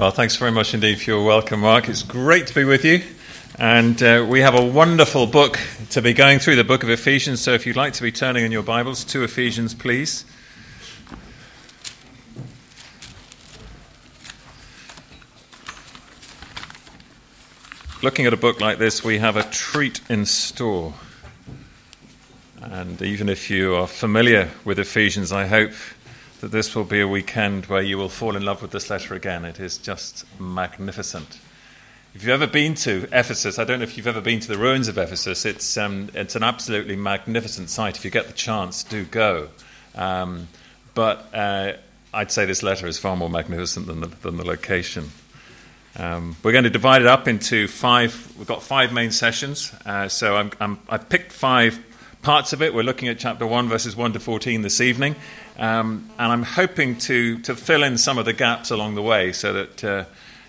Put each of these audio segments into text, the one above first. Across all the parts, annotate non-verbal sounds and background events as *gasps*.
Well, thanks very much indeed for your welcome, Mark. It's great to be with you. And uh, we have a wonderful book to be going through, the book of Ephesians. So if you'd like to be turning in your Bibles to Ephesians, please. Looking at a book like this, we have a treat in store. And even if you are familiar with Ephesians, I hope that this will be a weekend where you will fall in love with this letter again. It is just magnificent. If you've ever been to Ephesus, I don't know if you've ever been to the ruins of Ephesus, it's, um, it's an absolutely magnificent site. If you get the chance, do go. Um, but uh, I'd say this letter is far more magnificent than the, than the location. Um, we're going to divide it up into five. We've got five main sessions. Uh, so I'm, I'm, i picked five parts of it. We're looking at chapter 1, verses 1 to 14 this evening. Um, and I'm hoping to, to fill in some of the gaps along the way so that uh,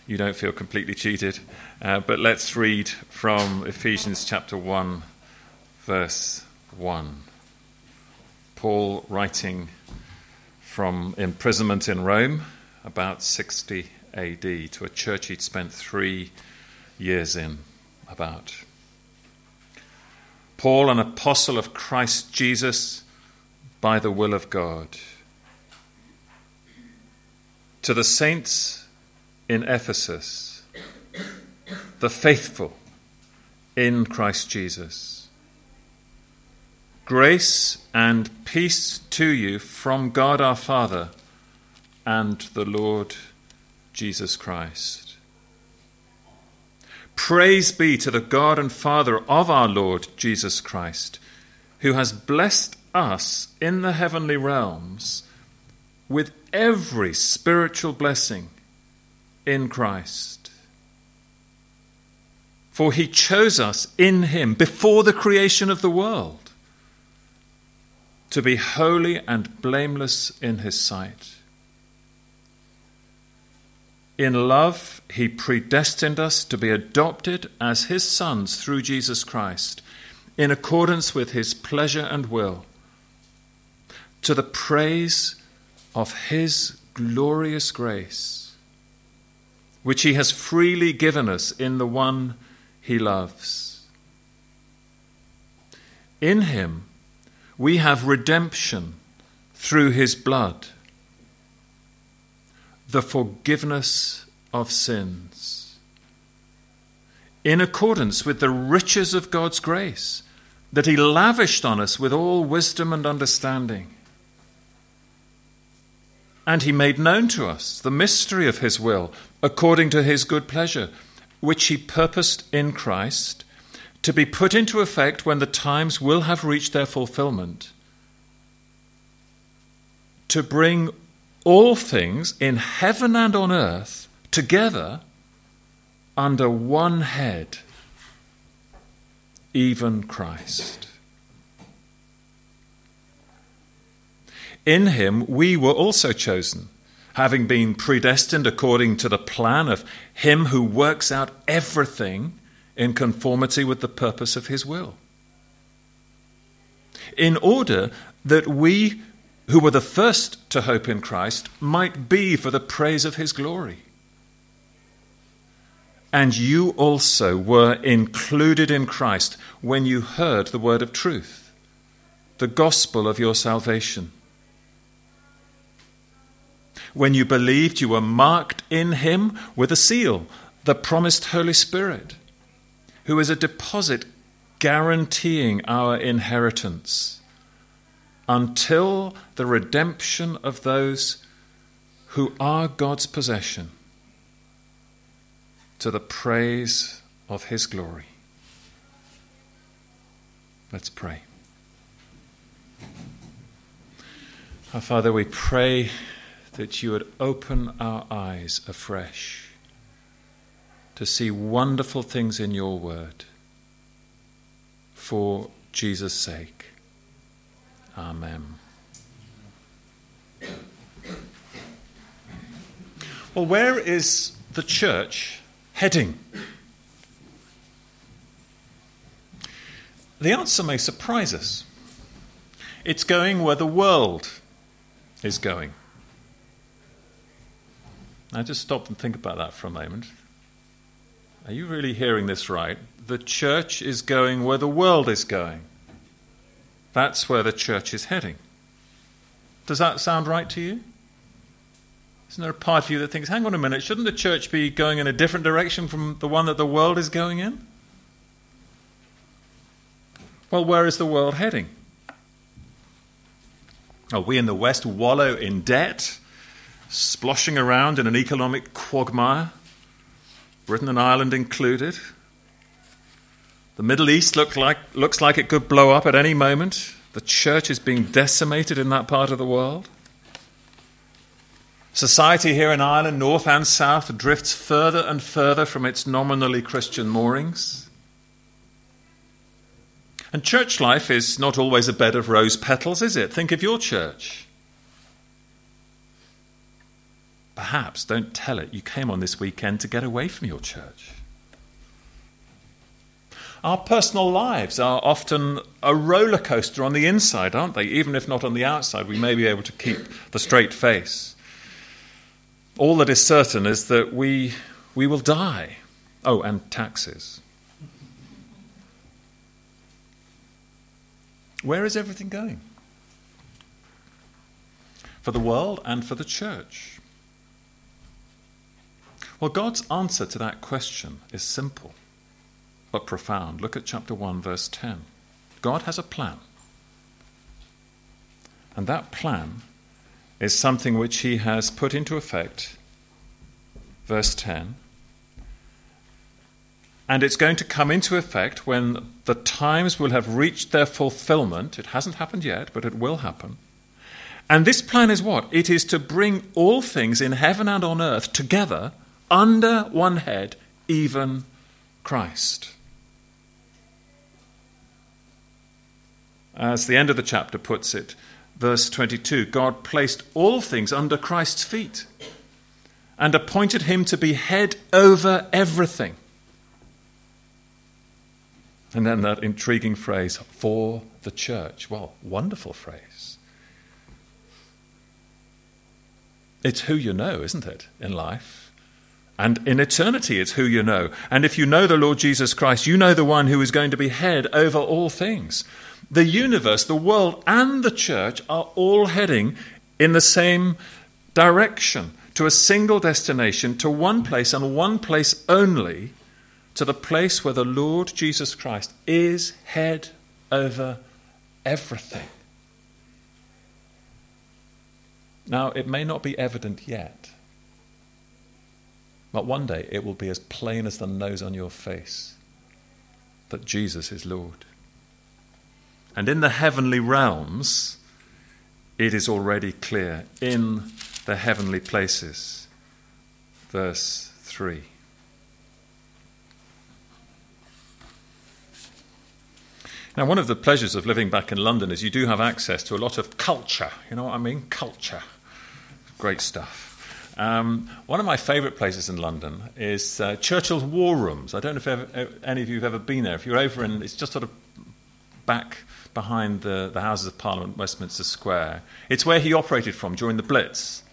you don't feel completely cheated. Uh, but let's read from Ephesians chapter 1, verse 1. Paul writing from imprisonment in Rome about 60 AD to a church he'd spent three years in, about. Paul, an apostle of Christ Jesus by the will of God. To the saints in Ephesus, the faithful in Christ Jesus. Grace and peace to you from God our Father and the Lord Jesus Christ. Praise be to the God and Father of our Lord Jesus Christ, who has blessed us in the heavenly realms with every spiritual blessing in Christ. For he chose us in him before the creation of the world to be holy and blameless in his sight. In love, he predestined us to be adopted as his sons through Jesus Christ, in accordance with his pleasure and will, to the praise of his glorious grace, which he has freely given us in the one he loves. In him, we have redemption through his blood the forgiveness of sins. In accordance with the riches of God's grace that He lavished on us with all wisdom and understanding. And He made known to us the mystery of His will, according to His good pleasure, which He purposed in Christ to be put into effect when the times will have reached their fulfillment, to bring all things in heaven and on earth together under one head, even Christ. In him we were also chosen, having been predestined according to the plan of him who works out everything in conformity with the purpose of his will. In order that we who were the first to hope in Christ, might be for the praise of his glory. And you also were included in Christ when you heard the word of truth, the gospel of your salvation. When you believed, you were marked in him with a seal, the promised Holy Spirit, who is a deposit guaranteeing our inheritance until the redemption of those who are God's possession to the praise of his glory. Let's pray. Our Father, we pray that you would open our eyes afresh to see wonderful things in your word for Jesus' sake. Amen. Well, where is the church heading? The answer may surprise us. It's going where the world is going. Now just stop and think about that for a moment. Are you really hearing this right? The church is going where the world is going. That's where the church is heading. Does that sound right to you? Isn't there a part of you that thinks, hang on a minute, shouldn't the church be going in a different direction from the one that the world is going in? Well, where is the world heading? Are we in the West wallow in debt, sploshing around in an economic quagmire? Britain and Ireland included. The Middle East look like, looks like it could blow up at any moment. The church is being decimated in that part of the world. Society here in Ireland, north and south, drifts further and further from its nominally Christian moorings. And church life is not always a bed of rose petals, is it? Think of your church. Perhaps, don't tell it, you came on this weekend to get away from your church. Our personal lives are often a roller coaster on the inside, aren't they? Even if not on the outside, we may be able to keep the straight face. All that is certain is that we, we will die. Oh, and taxes. Where is everything going? For the world and for the church. Well, God's answer to that question is simple but profound. Look at chapter 1, verse 10. God has a plan. And that plan is something which he has put into effect, verse 10. And it's going to come into effect when the times will have reached their fulfillment. It hasn't happened yet, but it will happen. And this plan is what? It is to bring all things in heaven and on earth together under one head, even Christ. As the end of the chapter puts it, verse 22 God placed all things under Christ's feet and appointed him to be head over everything. And then that intriguing phrase, for the church. Well, wonderful phrase. It's who you know, isn't it, in life? And in eternity, it's who you know. And if you know the Lord Jesus Christ, you know the one who is going to be head over all things. The universe, the world, and the church are all heading in the same direction to a single destination, to one place and one place only, to the place where the Lord Jesus Christ is head over everything. Now, it may not be evident yet. But one day it will be as plain as the nose on your face that Jesus is Lord. And in the heavenly realms, it is already clear in the heavenly places. Verse 3. Now, one of the pleasures of living back in London is you do have access to a lot of culture. You know what I mean? Culture. Great stuff. Um, one of my favourite places in London is uh, Churchill's War Rooms. I don't know if ever, any of you have ever been there. If you're over in, it's just sort of back behind the, the Houses of Parliament, Westminster Square. It's where he operated from during the Blitz.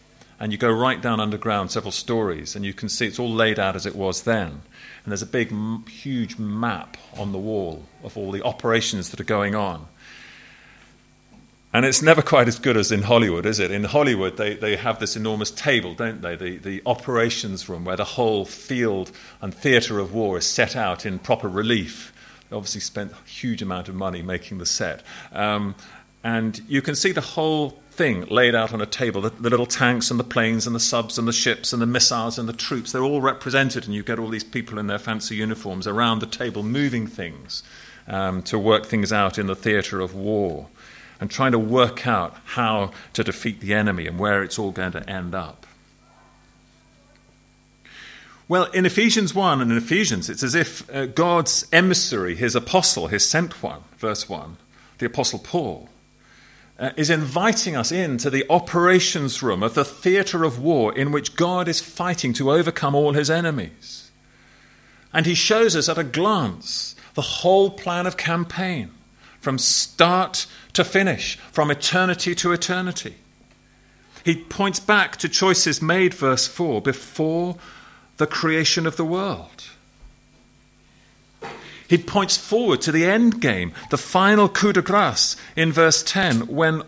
And you go right down underground several stories, and you can see it's all laid out as it was then. And there's a big, huge map on the wall of all the operations that are going on. And it's never quite as good as in Hollywood, is it? In Hollywood, they, they have this enormous table, don't they? The, the operations room where the whole field and theatre of war is set out in proper relief. They obviously spent a huge amount of money making the set. Um, and you can see the whole thing laid out on a table the, the, little tanks and the planes and the subs and the ships and the missiles and the troops. They're all represented, and you get all these people in their fancy uniforms around the table moving things um, to work things out in the theatre of war and trying to work out how to defeat the enemy and where it's all going to end up. Well, in Ephesians 1 and in Ephesians, it's as if uh, God's emissary, his apostle, his sent one, verse 1, the apostle Paul, uh, is inviting us into the operations room of the theatre of war in which God is fighting to overcome all his enemies. And he shows us at a glance the whole plan of campaign from start to finish, from eternity to eternity. He points back to choices made, verse 4, before the creation of the world. He points forward to the end game, the final coup de grace in verse 10, when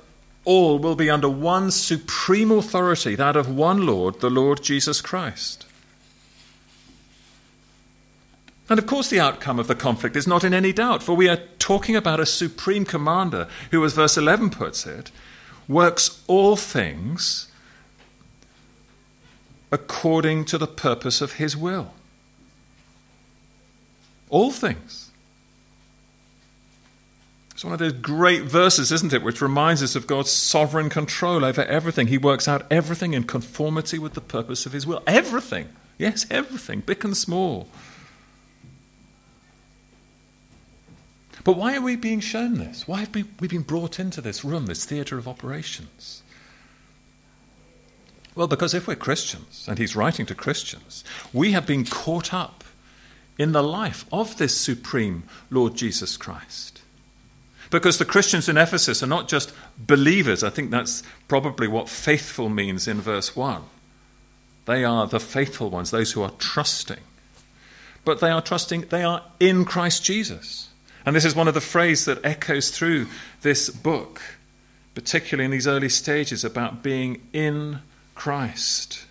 all will be under one supreme authority, that of one Lord, the Lord Jesus Christ. And of course, the outcome of the conflict is not in any doubt, for we are talking about a supreme commander who, as verse 11 puts it, works all things according to the purpose of his will. All things. It's one of those great verses, isn't it, which reminds us of God's sovereign control over everything. He works out everything in conformity with the purpose of his will. Everything. Yes, everything, big and small. But why are we being shown this? Why have we been brought into this room, this theatre of operations? Well, because if we're Christians, and he's writing to Christians, we have been caught up in the life of this supreme Lord Jesus Christ. Because the Christians in Ephesus are not just believers, I think that's probably what faithful means in verse 1. They are the faithful ones, those who are trusting. But they are trusting, they are in Christ Jesus. And this is one of the phrases that echoes through this book, particularly in these early stages about being in Christ.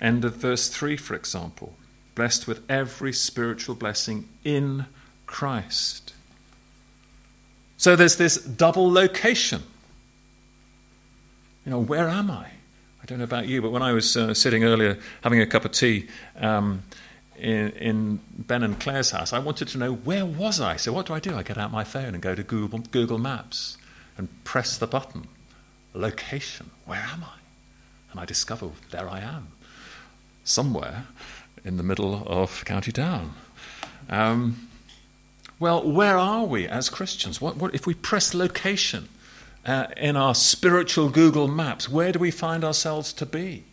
End of verse 3, for example. Blessed with every spiritual blessing in Christ. So there's this double location. You know, where am I? I don't know about you, but when I was uh, sitting earlier having a cup of tea, um, in, in, Ben and Claire's house, I wanted to know where was I. So what do I do? I get out my phone and go to Google, Google Maps and press the button, location. Where am I? And I discover there I am, somewhere in the middle of County Down. Um, well, where are we as Christians? What, what if we press location uh, in our spiritual Google Maps? Where do we find ourselves to be?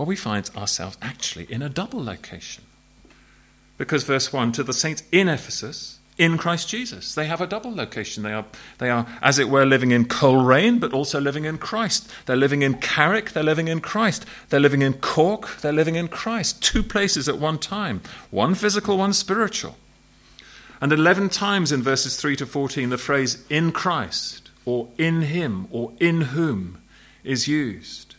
Well, we find ourselves actually in a double location. Because verse 1 to the saints in Ephesus, in Christ Jesus. They have a double location. They are, they are, as it were, living in Coleraine, but also living in Christ. They're living in Carrick, they're living in Christ. They're living in Cork, they're living in Christ. Two places at one time one physical, one spiritual. And 11 times in verses 3 to 14, the phrase in Christ, or in Him, or in whom is used.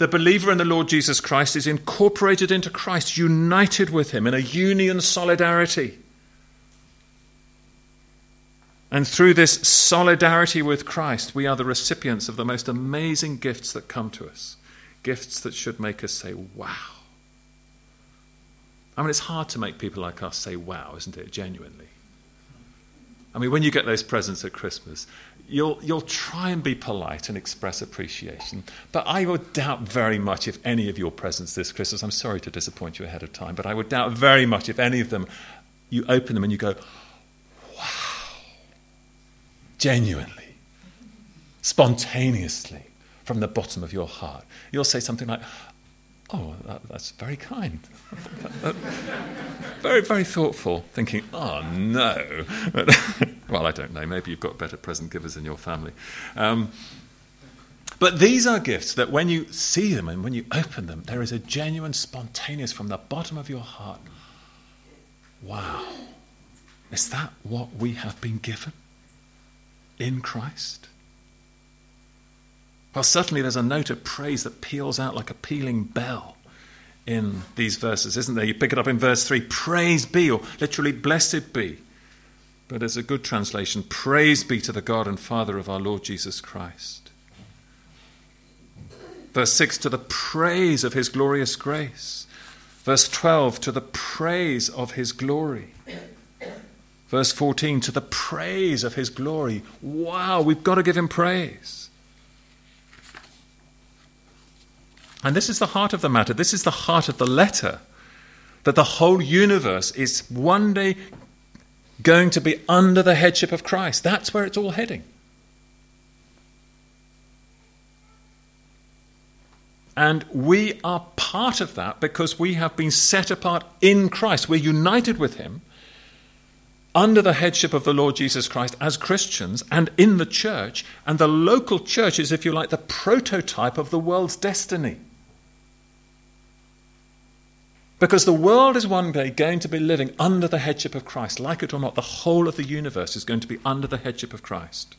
The believer in the Lord Jesus Christ is incorporated into Christ, united with him in a union solidarity. And through this solidarity with Christ, we are the recipients of the most amazing gifts that come to us. Gifts that should make us say, wow. I mean, it's hard to make people like us say, wow, isn't it, genuinely? I mean, when you get those presents at Christmas, you'll, you'll try and be polite and express appreciation. But I would doubt very much if any of your presents this Christmas, I'm sorry to disappoint you ahead of time, but I would doubt very much if any of them, you open them and you go, wow, genuinely, spontaneously, from the bottom of your heart. You'll say something like, Oh, that, that's very kind. *laughs* very, very thoughtful, thinking, oh no. *laughs* well, I don't know. Maybe you've got better present givers in your family. Um, but these are gifts that when you see them and when you open them, there is a genuine, spontaneous, from the bottom of your heart, wow, is that what we have been given in Christ? Well, certainly there's a note of praise that peals out like a pealing bell in these verses, isn't there? You pick it up in verse 3 Praise be, or literally, blessed be. But as a good translation, praise be to the God and Father of our Lord Jesus Christ. Verse 6 to the praise of his glorious grace. Verse 12 to the praise of his glory. Verse 14 to the praise of his glory. Wow, we've got to give him praise. And this is the heart of the matter. This is the heart of the letter. That the whole universe is one day going to be under the headship of Christ. That's where it's all heading. And we are part of that because we have been set apart in Christ. We're united with Him. under the headship of the Lord Jesus Christ as Christians and in the church, and the local church is, if you like, the prototype of the world's destiny. Because the world is one day going to be living under the headship of Christ. Like it or not, the whole of the universe is going to be under the headship of Christ.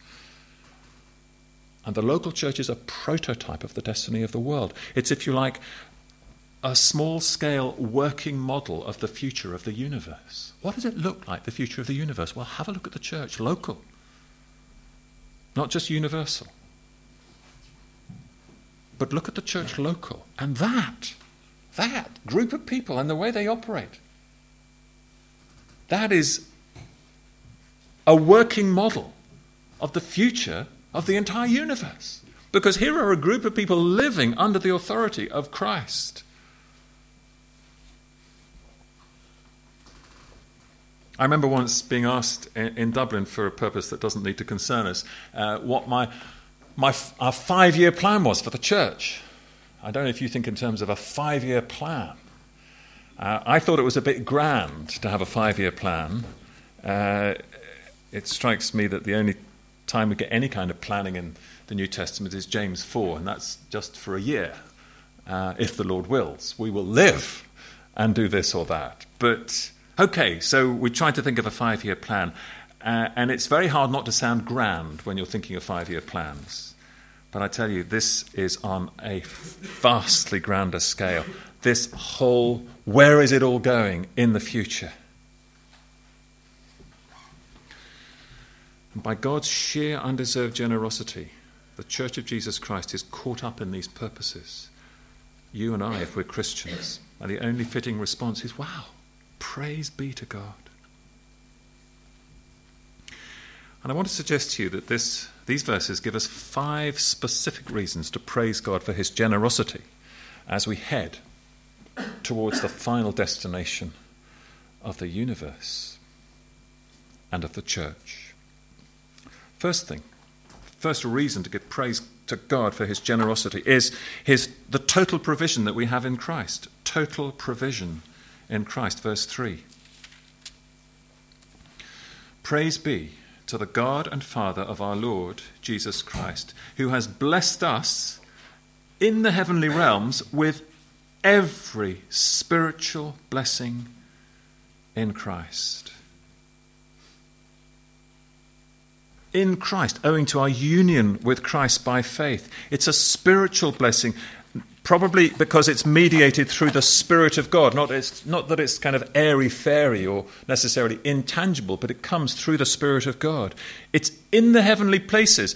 And the local church is a prototype of the destiny of the world. It's, if you like, a small scale working model of the future of the universe. What does it look like, the future of the universe? Well, have a look at the church, local, not just universal. But look at the church local, and that, that group of people and the way they operate, that is a working model of the future of the entire universe. Because here are a group of people living under the authority of Christ. I remember once being asked in, in, Dublin for a purpose that doesn't need to concern us uh, what my, my our five year plan was for the church. I don't know if you think in terms of a five year plan. Uh, I thought it was a bit grand to have a five year plan. Uh, it strikes me that the only time we get any kind of planning in the New Testament is James 4, and that's just for a year. Uh, if the Lord wills, we will live and do this or that. But Okay, so we tried to think of a five year plan, uh, and it's very hard not to sound grand when you're thinking of five year plans. But I tell you, this is on a vastly grander scale. This whole, where is it all going in the future? And by God's sheer undeserved generosity, the Church of Jesus Christ is caught up in these purposes. You and I, if we're Christians, and the only fitting response is, wow, Praise be to God. And I want to suggest to you that this, these verses give us five specific reasons to praise God for his generosity as we head towards the final destination of the universe and of the church. First thing, first reason to give praise to God for his generosity is his, the total provision that we have in Christ. Total provision in Christ. Verse 3 Praise be to the God and Father of our Lord Jesus Christ, who has blessed us in the heavenly realms with every spiritual blessing in Christ. In Christ, owing to our union with Christ by faith. It's a spiritual blessing Probably because it's mediated through the Spirit of God. Not, it's, not that it's kind of airy fairy or necessarily intangible, but it comes through the Spirit of God. It's in the heavenly places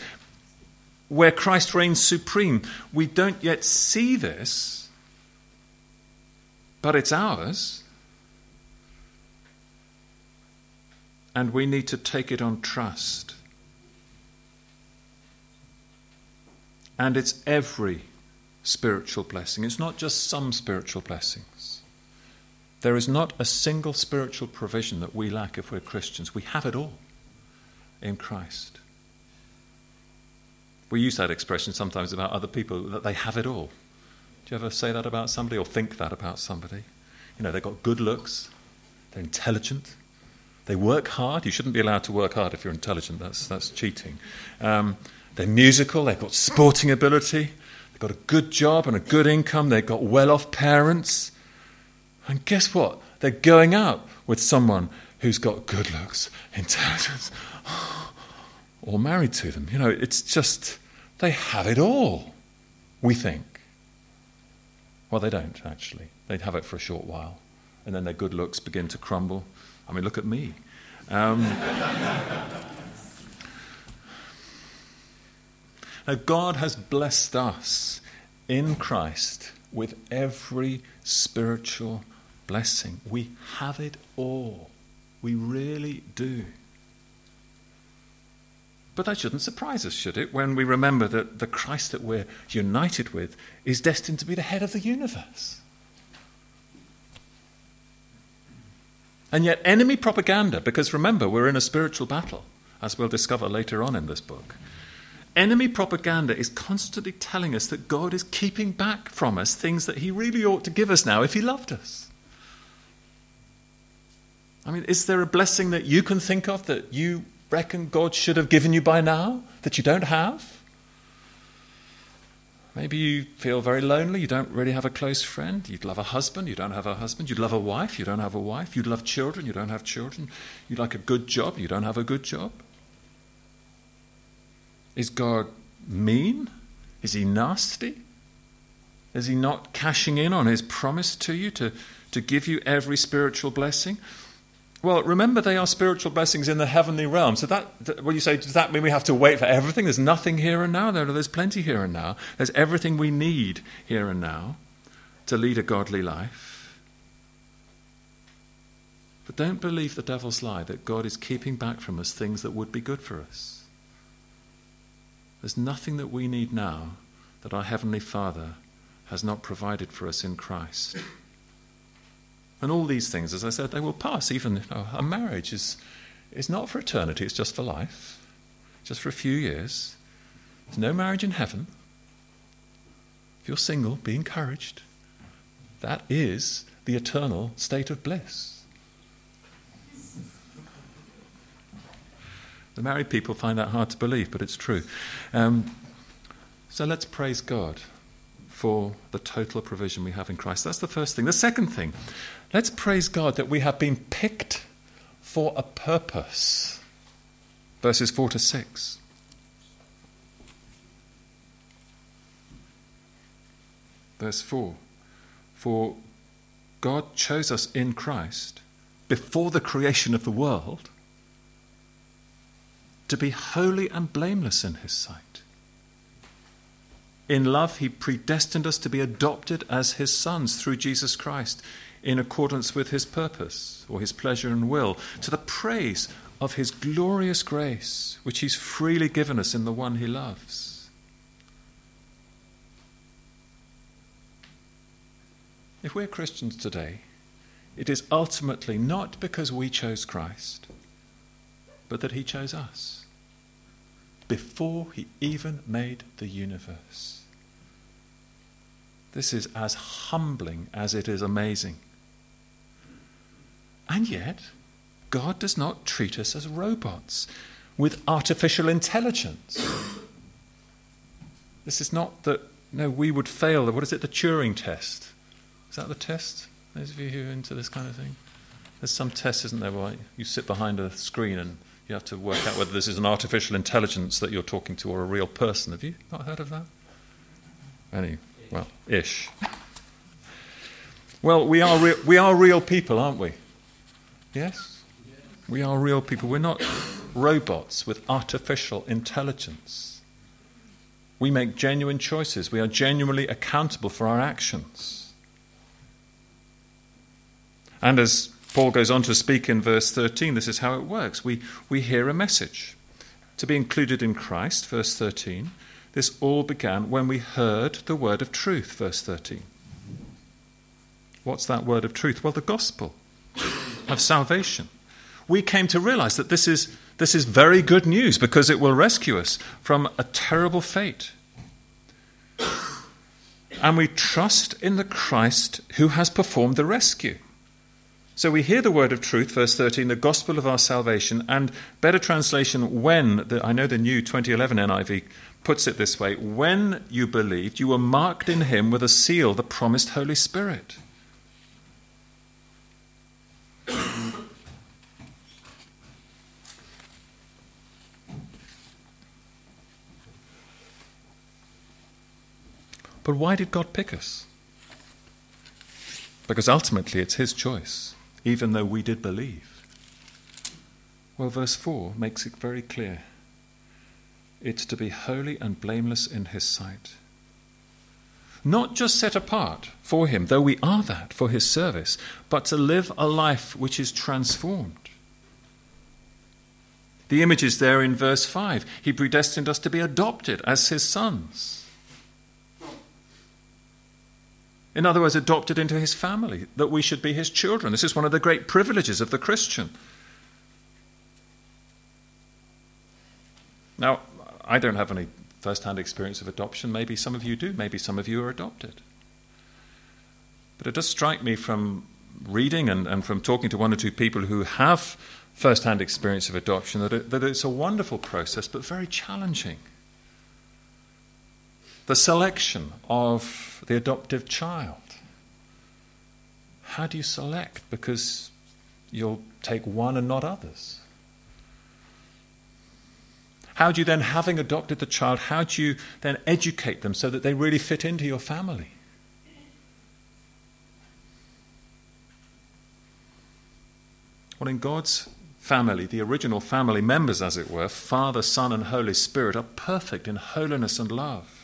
where Christ reigns supreme. We don't yet see this, but it's ours. And we need to take it on trust. And it's every spiritual blessing. It's not just some spiritual blessings. There is not a single spiritual provision that we lack if we're Christians. We have it all in Christ. We use that expression sometimes about other people that they have it all. Do you ever say that about somebody or think that about somebody? You know, they've got good looks, they're intelligent, they work hard. You shouldn't be allowed to work hard if you're intelligent, that's, that's cheating. Um, they're musical, they've got sporting ability, They've got a good job and a good income. They've got well off parents. And guess what? They're going out with someone who's got good looks, *laughs* intelligence, *gasps* or married to them. You know, it's just, they have it all, we think. Well, they don't, actually. They'd have it for a short while. And then their good looks begin to crumble. I mean, look at me. Um, *laughs* Now, God has blessed us in Christ with every spiritual blessing. We have it all. We really do. But that shouldn't surprise us, should it, when we remember that the Christ that we're united with is destined to be the head of the universe? And yet, enemy propaganda, because remember, we're in a spiritual battle, as we'll discover later on in this book. Enemy propaganda is constantly telling us that God is keeping back from us things that He really ought to give us now if He loved us. I mean, is there a blessing that you can think of that you reckon God should have given you by now that you don't have? Maybe you feel very lonely, you don't really have a close friend. You'd love a husband, you don't have a husband. You'd love a wife, you don't have a wife. You'd love children, you don't have children. You'd like a good job, you don't have a good job. Is God mean? Is he nasty? Is he not cashing in on his promise to you to, to give you every spiritual blessing? Well, remember, they are spiritual blessings in the heavenly realm. So that, when you say, does that mean we have to wait for everything? There's nothing here and now. There, there's plenty here and now. There's everything we need here and now to lead a godly life. But don't believe the devil's lie that God is keeping back from us things that would be good for us. There's nothing that we need now that our Heavenly Father has not provided for us in Christ. And all these things, as I said, they will pass. Even a marriage is, is not for eternity, it's just for life, just for a few years. There's no marriage in heaven. If you're single, be encouraged. That is the eternal state of bliss. The married people find that hard to believe, but it's true. Um, so let's praise God for the total provision we have in Christ. That's the first thing. The second thing, Let's praise God that we have been picked for a purpose. Verses 4 to 6. Verse 4 For God chose us in Christ before the creation of the world to be holy and blameless in His sight. In love, He predestined us to be adopted as His sons through Jesus Christ in accordance with his purpose or his pleasure and will, to the praise of his glorious grace, which he's freely given us in the one he loves. If we're Christians today, it is ultimately not because we chose Christ, but that he chose us before he even made the universe. This is as humbling as it is amazing. And yet, God does not treat us as robots with artificial intelligence. This is not that, no, we would fail. What is it, the Turing test? Is that the test? Those of you who are into this kind of thing? There's some test, isn't there, where you sit behind a screen and you have to work out whether this is an artificial intelligence that you're talking to or a real person. Have you not heard of that? Any, well, ish. Well, we are, re- we are real people, aren't we? Yes? We are real people. We're not robots with artificial intelligence. We make genuine choices. We are genuinely accountable for our actions. And as Paul goes on to speak in verse 13, this is how it works. We, we hear a message. To be included in Christ, verse 13, this all began when we heard the word of truth, verse 13. What's that word of truth? Well, the gospel of salvation. We came to realize that this is, this is very good news because it will rescue us from a terrible fate. And we trust in the Christ who has performed the rescue. So we hear the word of truth, verse 13, the gospel of our salvation, and better translation, when, the, I know the new 2011 NIV puts it this way when you believed, you were marked in him with a seal, the promised Holy Spirit. But why did God pick us? Because ultimately it's His choice, even though we did believe. Well, verse 4 makes it very clear it's to be holy and blameless in His sight. Not just set apart for Him, though we are that for His service, but to live a life which is transformed. The image is there in verse 5. He predestined us to be adopted as His sons. In other words, adopted into his family, that we should be his children. This is one of the great privileges of the Christian. Now, I don't have any first hand experience of adoption. Maybe some of you do. Maybe some of you are adopted. But it does strike me from reading and, and from talking to one or two people who have first hand experience of adoption that, it, that it's a wonderful process, but very challenging. The selection of the adoptive child. How do you select? Because you'll take one and not others. How do you then, having adopted the child, how do you then educate them so that they really fit into your family? Well, in God's family, the original family members, as it were, Father, Son, and Holy Spirit, are perfect in holiness and love.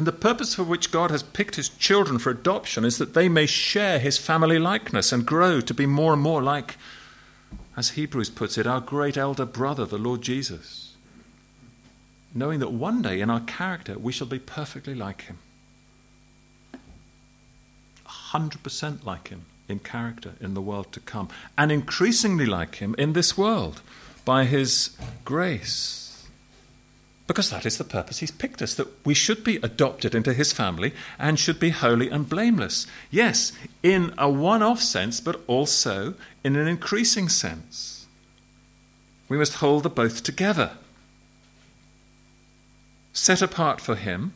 And the purpose for which God has picked his children for adoption is that they may share his family likeness and grow to be more and more like, as Hebrews puts it, our great elder brother, the Lord Jesus. Knowing that one day in our character we shall be perfectly like him. 100% like him in character in the world to come, and increasingly like him in this world by his grace. Because that is the purpose he's picked us, that we should be adopted into his family and should be holy and blameless. Yes, in a one off sense, but also in an increasing sense. We must hold the both together. Set apart for him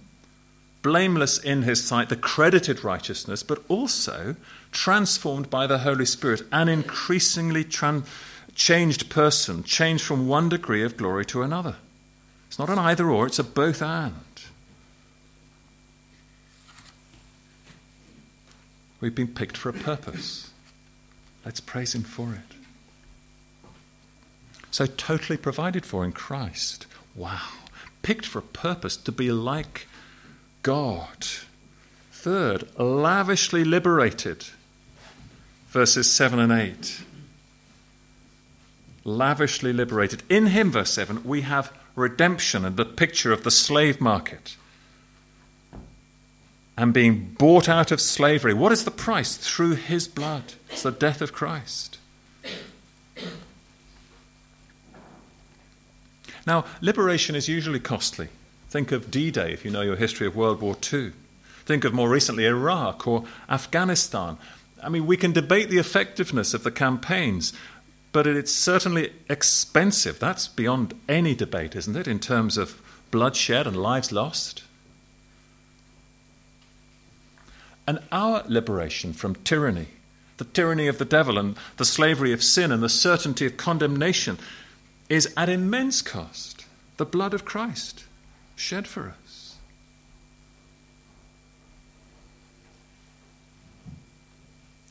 blameless in his sight, the credited righteousness, but also transformed by the Holy Spirit, an increasingly tran- changed person, changed from one degree of glory to another. It's not an either or, it's a both and. We've been picked for a purpose. Let's praise Him for it. So, totally provided for in Christ. Wow. Picked for a purpose to be like God. Third, lavishly liberated. Verses 7 and 8. Lavishly liberated. In Him, verse 7, we have redemption and the picture of the slave market and being bought out of slavery. What is the price? Through His blood. It's the death of Christ. Now, liberation is usually costly. Think of D Day if you know your history of World War II. Think of more recently Iraq or Afghanistan. I mean, we can debate the effectiveness of the campaigns, but it's certainly expensive. That's beyond any debate, isn't it, in terms of bloodshed and lives lost? And our liberation from tyranny, the tyranny of the devil and the slavery of sin and the certainty of condemnation, is at immense cost the blood of Christ shed for us.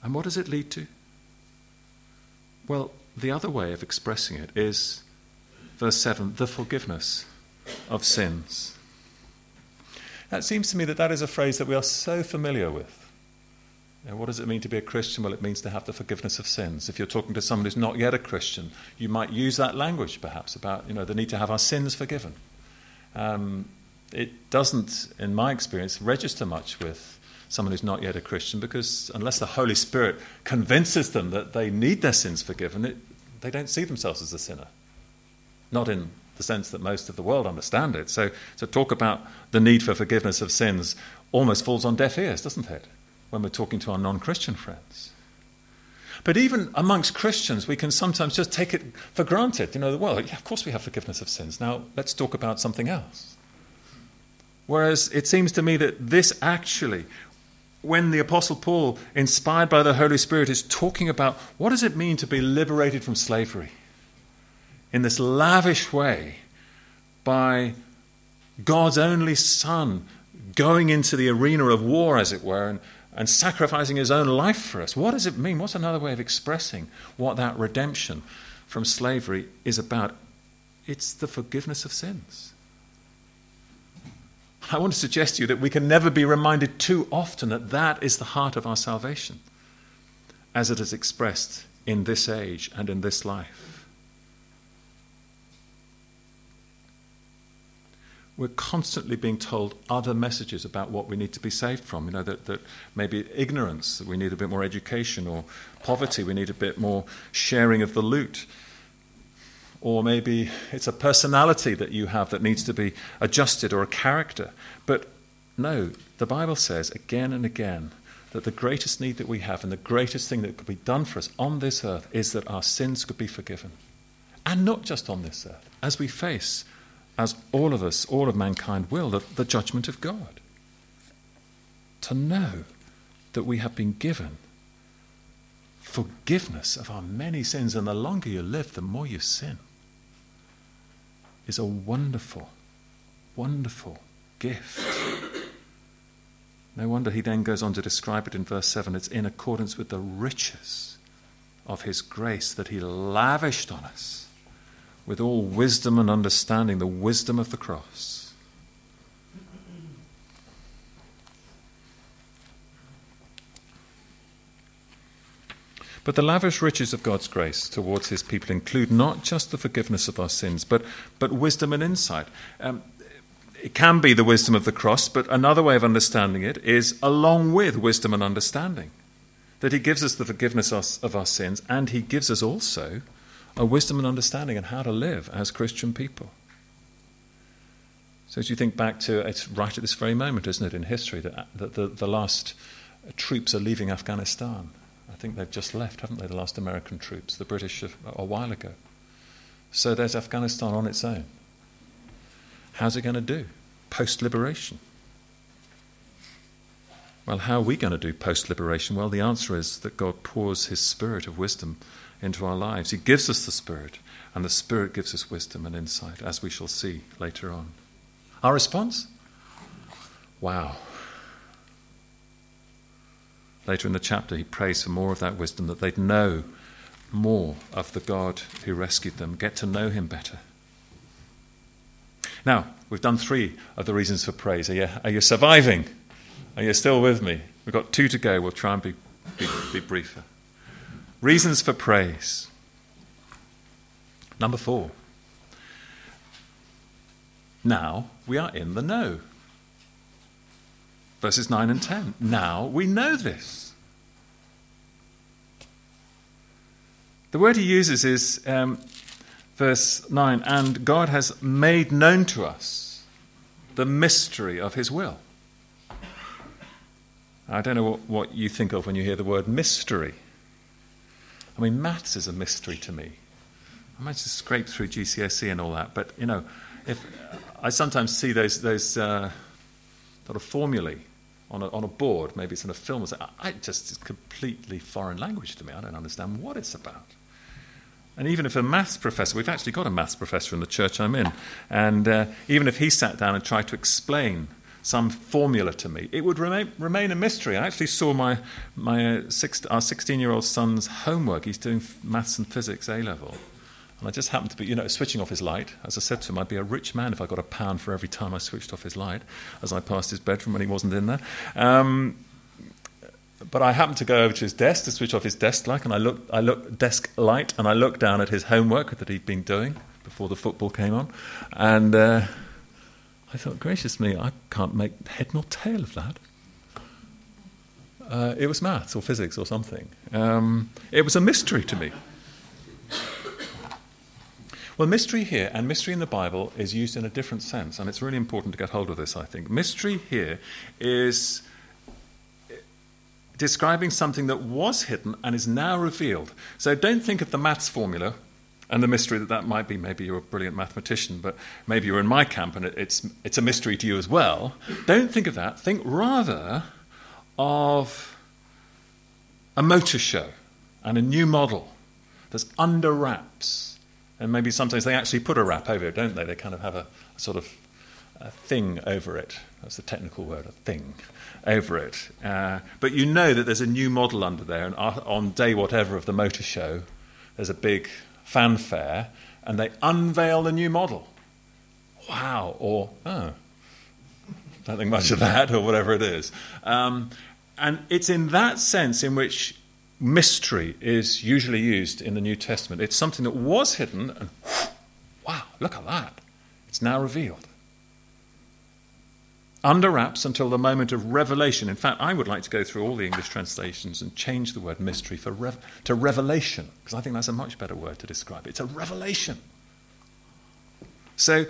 And what does it lead to? Well, the other way of expressing it is, verse 7, the forgiveness of sins. That seems to me that that is a phrase that we are so familiar with. Now, what does it mean to be a Christian? Well, it means to have the forgiveness of sins. If you're talking to someone who's not yet a Christian, you might use that language perhaps about you know, the need to have our sins forgiven um, it doesn't, in my experience, register much with someone who's not yet a Christian because unless the Holy Spirit convinces them that they need their sins forgiven, it, they don't see themselves as a sinner. Not in the sense that most of the world understand it. So, so talk about the need for forgiveness of sins almost falls on deaf ears, doesn't it, when we're talking to our non Christian friends? But even amongst Christians, we can sometimes just take it for granted. You know, well, yeah, of course we have forgiveness of sins. Now, let's talk about something else. Whereas it seems to me that this actually, when the Apostle Paul, inspired by the Holy Spirit, is talking about what does it mean to be liberated from slavery in this lavish way by God's only Son going into the arena of war, as it were, and, and sacrificing his own life for us. What does it mean? What's another way of expressing what that redemption from slavery is about? It's the forgiveness of sins. I want to suggest to you that we can never be reminded too often that that is the heart of our salvation, as it is expressed in this age and in this life. we're constantly being told other messages about what we need to be saved from. You know, that, that maybe ignorance, that we need a bit more education, or poverty, we need a bit more sharing of the loot. Or maybe it's a personality that you have that needs to be adjusted, or a character. But no, the Bible says again and again that the greatest need that we have and the greatest thing that could be done for us on this earth is that our sins could be forgiven. And not just on this earth, as we face, as all of us, all of mankind will, the, the judgment of God. To know that we have been given forgiveness of our many sins, and the longer you live, the more you sin, is a wonderful, wonderful gift. No wonder he then goes on to describe it in verse 7 it's in accordance with the riches of his grace that he lavished on us with all wisdom and understanding, the wisdom of the cross. But the lavish riches of God's grace towards his people include not just the forgiveness of our sins, but, but wisdom and insight. Um, it can be the wisdom of the cross, but another way of understanding it is along with wisdom and understanding. That he gives us the forgiveness of our sins, and he gives us also a wisdom and understanding on how to live as Christian people. So, as you think back to it's right at this very moment, isn't it, in history, that, that the, the last troops are leaving Afghanistan. I think they've just left, haven't they, the last American troops, the British a, a while ago. So there's Afghanistan on its own. How's it going to do post liberation? Well, how are we going to do post liberation? Well, the answer is that God pours His Spirit of wisdom into our lives. He gives us the Spirit, and the Spirit gives us wisdom and insight, as we shall see later on. Our response? Wow. Later in the chapter, he prays for more of that wisdom, that they'd know more of the God who rescued them, get to know him better. Now, we've done three of the reasons for praise. Are you, are you surviving? Are you still with me? We've got two to go. We'll try and be, be, be briefer. Reasons for praise. Number four. Now we are in the know. Verses 9 and 10. Now we know this. The word he uses is um, verse 9 and God has made known to us the mystery of his will. I don't know what, what you think of when you hear the word mystery. I mean, maths is a mystery to me. I might just scrape through GCSE and all that, but you know, if I sometimes see those those uh, sort of formulae on a, on a board, maybe it's in a film, or I just it's completely foreign language to me. I don't understand what it's about. And even if a maths professor, we've actually got a maths professor in the church I'm in, and uh, even if he sat down and tried to explain some formula to me, it would remain, remain a mystery. I actually saw my, my uh, six, our 16 year old son's homework. He's doing maths and physics A level. And I just happened to be, you know, switching off his light. As I said to him, I'd be a rich man if I got a pound for every time I switched off his light as I passed his bedroom when he wasn't in there. Um, but I happened to go over to his desk to switch off his desk light, and I looked, I looked desk light, and I looked down at his homework that he'd been doing before the football came on, and uh, I thought, gracious me, I can't make head nor tail of that. Uh, it was maths or physics or something. Um, it was a mystery to me. Well, mystery here and mystery in the Bible is used in a different sense, and it's really important to get hold of this, I think. Mystery here is describing something that was hidden and is now revealed. So don't think of the maths formula and the mystery that that might be. Maybe you're a brilliant mathematician, but maybe you're in my camp and it's, it's a mystery to you as well. Don't think of that. Think rather of a motor show and a new model that's under wraps. And maybe sometimes they actually put a wrap over it, don't they? They kind of have a, a sort of a thing over it. That's the technical word, a thing over it. Uh, but you know that there's a new model under there, and on day whatever of the motor show, there's a big fanfare, and they unveil the new model. Wow, or oh, don't think much of that, or whatever it is. Um, and it's in that sense in which mystery is usually used in the New Testament. It's something that was hidden, and wow, look at that. It's now revealed under wraps until the moment of revelation. In fact, I would like to go through all the English translations and change the word mystery for rev- to revelation, because I think that's a much better word to describe it. It's a revelation. So,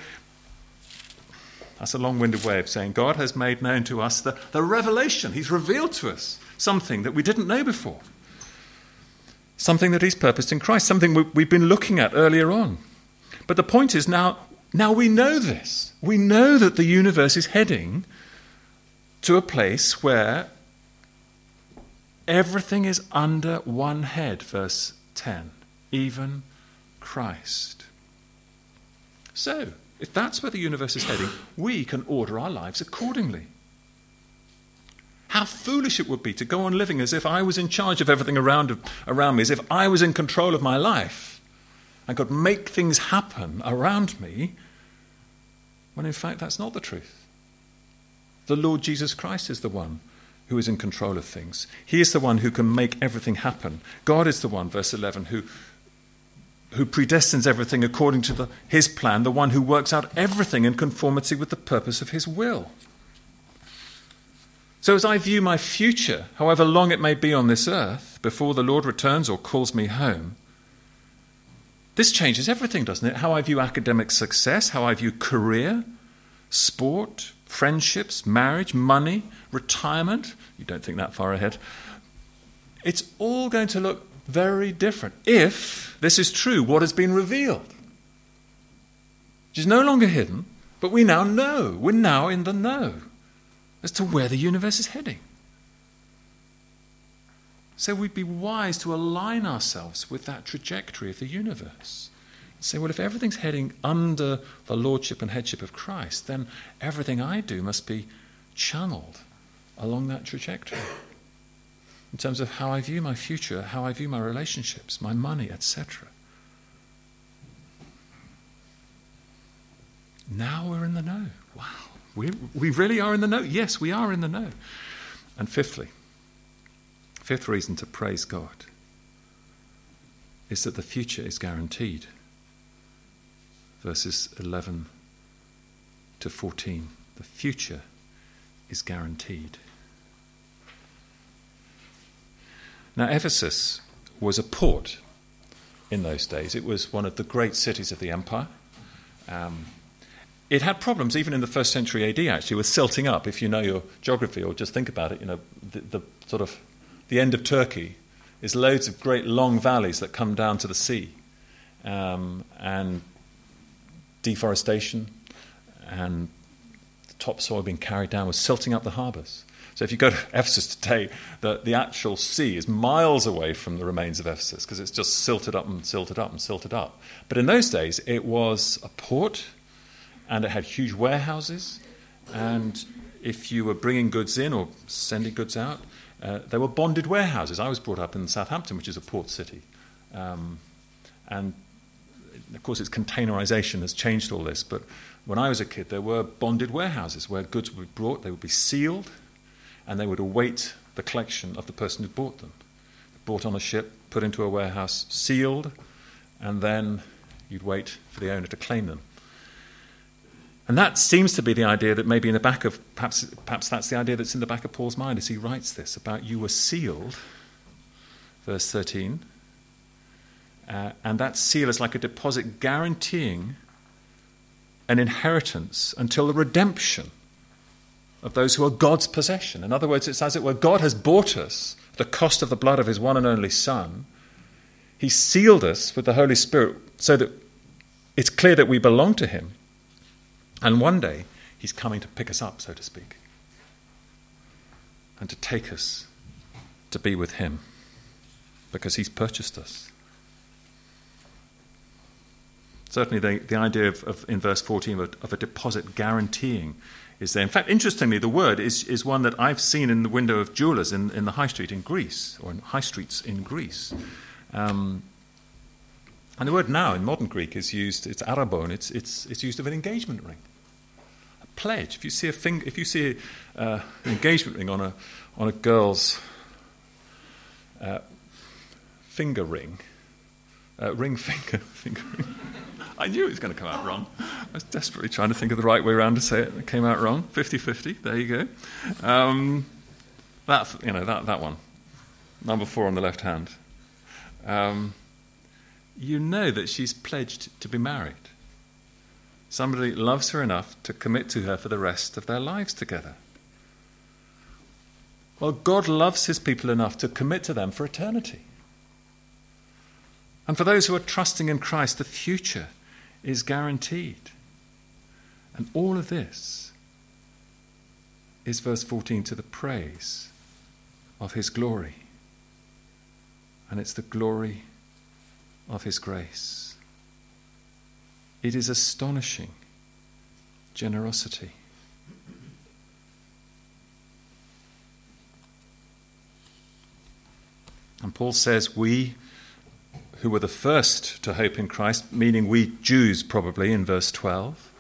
That's a long winded way of saying God has made known to us the, the revelation. He's revealed to us something that we didn't know before, something that He's purposed in Christ, something we, we've been looking at earlier on. But the point is now, now we know this. We know that the universe is heading to a place where everything is under one head, verse 10, even Christ. So, if that's where the universe is heading, we can order our lives accordingly. How foolish it would be to go on living as if I was in charge of everything around, around me, as if I was in control of my life and could make things happen around me, when in fact that's not the truth. The Lord Jesus Christ is the one who is in control of things. He is the one who can make everything happen. God is the one, verse 11, who, who predestines everything according to the, his plan, the one who works out everything in conformity with the purpose of his will. So, as I view my future, however long it may be on this earth, before the Lord returns or calls me home, this changes everything, doesn't it? How I view academic success, how I view career, sport, friendships, marriage, money, retirement. You don't think that far ahead. It's all going to look very different if this is true, what has been revealed. Which is no longer hidden, but we now know. We're now in the know as to where the universe is heading. So we'd be wise to align ourselves with that trajectory of the universe. Say, well, if everything's heading under the lordship and headship of Christ, then everything I do must be channeled along that trajectory in terms of how I view my future, how I view my relationships, my money, etc. Now we're in the know. Wow. We, we really are in the know. Yes, we are in the know. And fifthly, fifth reason to praise God is that the future is guaranteed. Verses 11 to 14. The future is guaranteed. Now, Ephesus was a port in those days. It was one of the great cities of the empire. Um, it had problems even in the first century AD, actually, with silting up. If you know your geography or just think about it, you know, the, the sort of the end of Turkey is loads of great long valleys that come down to the sea, um, and deforestation and the topsoil being carried down was silting up the harbours. So if you go to *laughs* Ephesus today, the, the actual sea is miles away from the remains of Ephesus because it's just silted up and silted up and silted up. But in those days, it was a port and it had huge warehouses. And if you were bringing goods in or sending goods out, uh, there were bonded warehouses. I was brought up in Southampton, which is a port city. Um, and of course, its containerization has changed all this. But when I was a kid, there were bonded warehouses where goods would be brought, they would be sealed, and they would await the collection of the person who bought them. Brought on a ship, put into a warehouse, sealed, and then you'd wait for the owner to claim them. And that seems to be the idea that maybe in the back of, perhaps, perhaps that's the idea that's in the back of Paul's mind as he writes this about you were sealed, verse 13. Uh, and that seal is like a deposit guaranteeing an inheritance until the redemption of those who are God's possession. In other words, it's as it were God has bought us the cost of the blood of his one and only Son. He sealed us with the Holy Spirit so that it's clear that we belong to him. And one day, he's coming to pick us up, so to speak, and to take us to be with him because he's purchased us. Certainly, the, the idea of, of, in verse 14 of, of a deposit guaranteeing is there. In fact, interestingly, the word is, is one that I've seen in the window of jewelers in, in the high street in Greece, or in high streets in Greece. Um, and the word now in modern Greek is used, it's arabon, it's, it's, it's used of an engagement ring. Pledge. If you see, a finger, if you see uh, an engagement ring on a, on a girl's uh, finger ring, uh, ring finger, *laughs* finger ring. I knew it was going to come out wrong. I was desperately trying to think of the right way around to say it. It came out wrong. 50 50. There you go. Um, that, you know, that, that one. Number four on the left hand. Um, you know that she's pledged to be married. Somebody loves her enough to commit to her for the rest of their lives together. Well, God loves his people enough to commit to them for eternity. And for those who are trusting in Christ, the future is guaranteed. And all of this is, verse 14, to the praise of his glory. And it's the glory of his grace. It is astonishing generosity. And Paul says, We who were the first to hope in Christ, meaning we Jews probably in verse 12,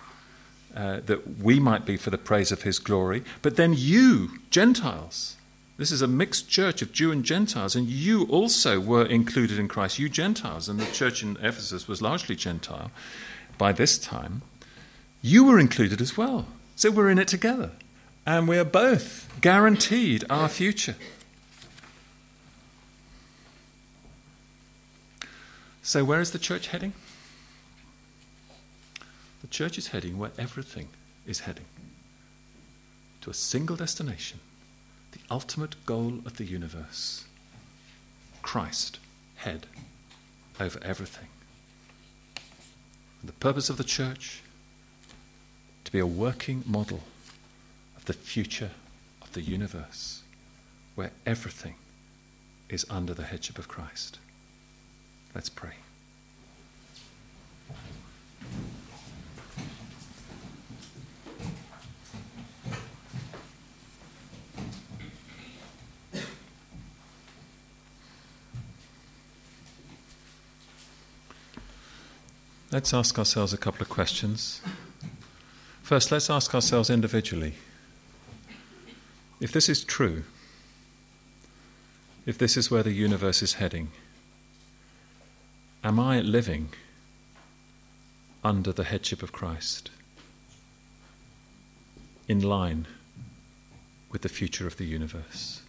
uh, that we might be for the praise of his glory, but then you, Gentiles, this is a mixed church of Jew and Gentiles, and you also were included in Christ, you Gentiles, and the church in Ephesus was largely Gentile by this time. You were included as well. So we're in it together. And we are both guaranteed our future. So, where is the church heading? The church is heading where everything is heading to a single destination, the ultimate goal of the universe Christ, head over everything. The purpose of the church to be a working model of the future of the universe where everything is under the headship of Christ. Let's pray. Let's ask ourselves a couple of questions. First, let's ask ourselves individually if this is true, if this is where the universe is heading, Am I living under the headship of Christ? In line with the future of the universe?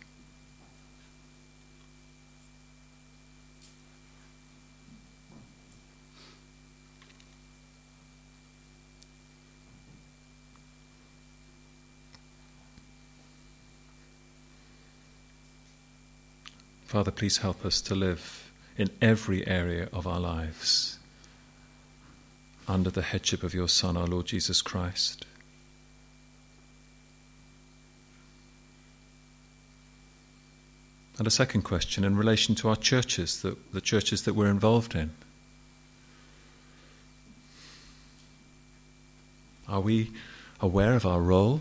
Father, please help us to live in every area of our lives under the headship of your Son, our Lord Jesus Christ. And a second question in relation to our churches, the, the churches that we're involved in. Are we aware of our role?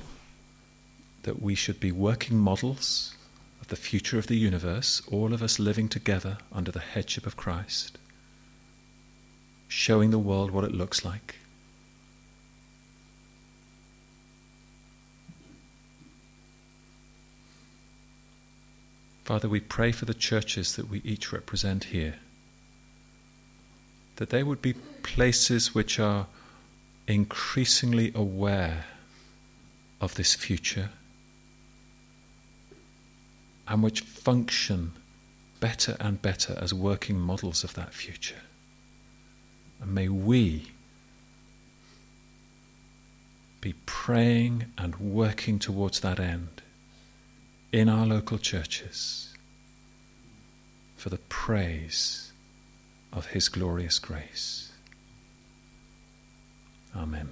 That we should be working models the future of the universe, all of us living together under the headship of Christ, showing the world what it looks like. Father, we pray for the churches that we each represent here, that they would be places which are increasingly aware of this future and which function better and better as working models of that future. And may we be praying and working towards that end in our local churches for the praise of His glorious grace. Amen.